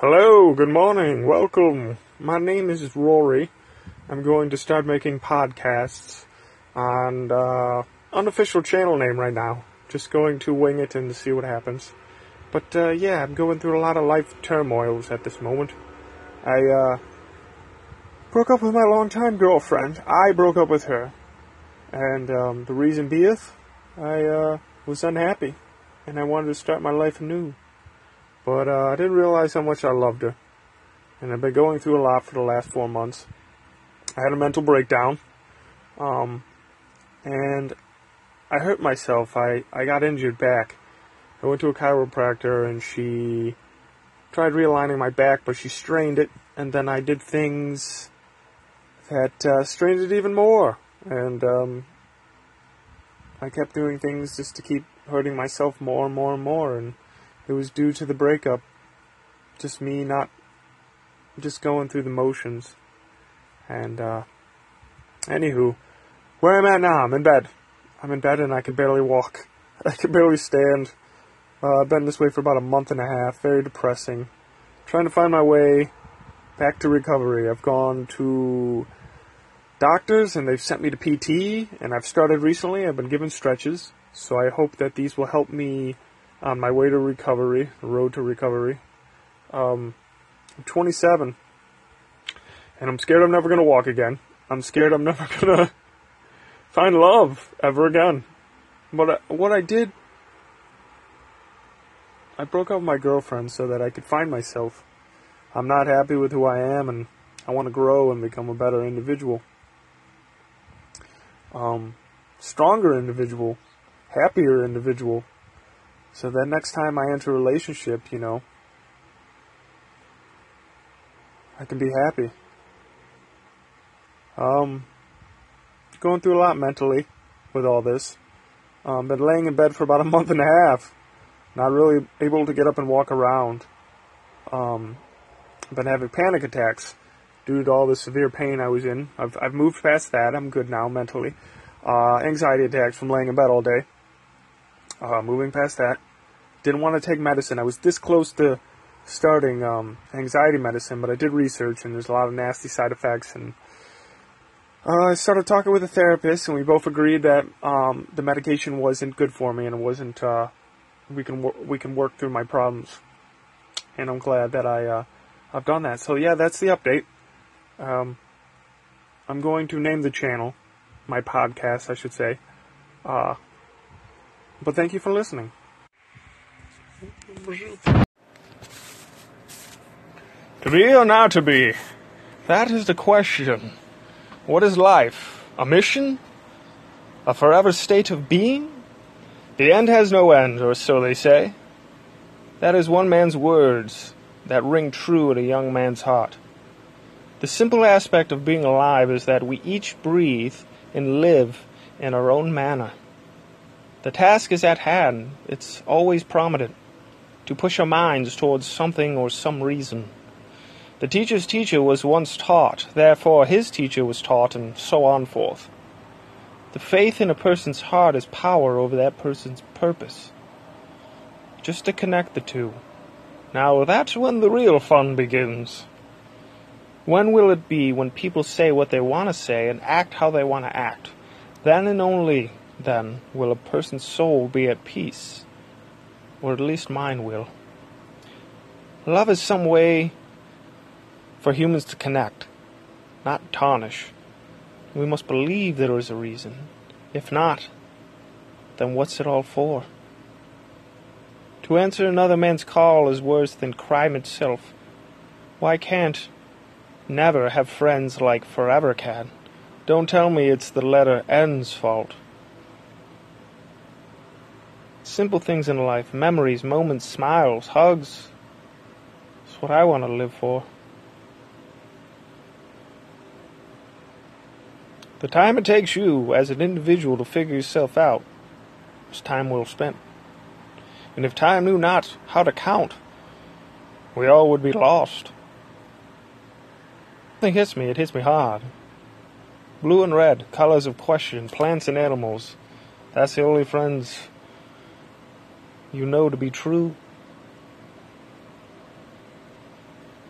Hello, good morning, welcome. My name is Rory. I'm going to start making podcasts on uh, unofficial channel name right now. Just going to wing it and see what happens. But uh, yeah, I'm going through a lot of life turmoils at this moment. I uh, broke up with my longtime girlfriend. I broke up with her, and um, the reason beeth, I uh, was unhappy, and I wanted to start my life anew. But uh, I didn't realize how much I loved her. And I've been going through a lot for the last four months. I had a mental breakdown. Um, and I hurt myself. I, I got injured back. I went to a chiropractor and she tried realigning my back, but she strained it. And then I did things that uh, strained it even more. And um, I kept doing things just to keep hurting myself more and more and more. And it was due to the breakup. Just me not just going through the motions. And uh anywho, where I'm at now, I'm in bed. I'm in bed and I can barely walk. I can barely stand. Uh, I've been this way for about a month and a half. Very depressing. Trying to find my way back to recovery. I've gone to doctors and they've sent me to PT and I've started recently. I've been given stretches. So I hope that these will help me on my way to recovery, road to recovery. Um, I'm 27, and I'm scared I'm never going to walk again. I'm scared I'm never going to find love ever again. But I, what I did, I broke up with my girlfriend so that I could find myself. I'm not happy with who I am, and I want to grow and become a better individual. Um, stronger individual, happier individual. So then next time I enter a relationship, you know, I can be happy. Um, going through a lot mentally with all this. Um, been laying in bed for about a month and a half, not really able to get up and walk around. Um, been having panic attacks due to all the severe pain I was in. I've I've moved past that. I'm good now mentally. Uh, anxiety attacks from laying in bed all day. Uh, moving past that. Didn't want to take medicine. I was this close to starting um, anxiety medicine, but I did research, and there's a lot of nasty side effects. And uh, I started talking with a therapist, and we both agreed that um, the medication wasn't good for me, and it wasn't. Uh, we can wor- we can work through my problems, and I'm glad that I uh, I've done that. So yeah, that's the update. Um, I'm going to name the channel, my podcast, I should say. Uh, but thank you for listening. To be or not to be? That is the question. What is life? A mission? A forever state of being? The end has no end, or so they say. That is one man's words that ring true at a young man's heart. The simple aspect of being alive is that we each breathe and live in our own manner. The task is at hand, it's always prominent to push our minds towards something or some reason. The teacher's teacher was once taught, therefore his teacher was taught, and so on forth. The faith in a person's heart is power over that person's purpose. Just to connect the two. Now that's when the real fun begins. When will it be when people say what they want to say and act how they want to act? Then and only then will a person's soul be at peace or at least mine will. Love is some way for humans to connect, not tarnish. We must believe there is a reason. If not, then what's it all for? To answer another man's call is worse than crime itself. Why can't never have friends like forever can? Don't tell me it's the letter N's fault. Simple things in life, memories, moments, smiles, hugs. It's what I want to live for. The time it takes you as an individual to figure yourself out is time well spent. And if time knew not how to count, we all would be lost. Something hits me, it hits me hard. Blue and red, colors of question, plants and animals. That's the only friends you know to be true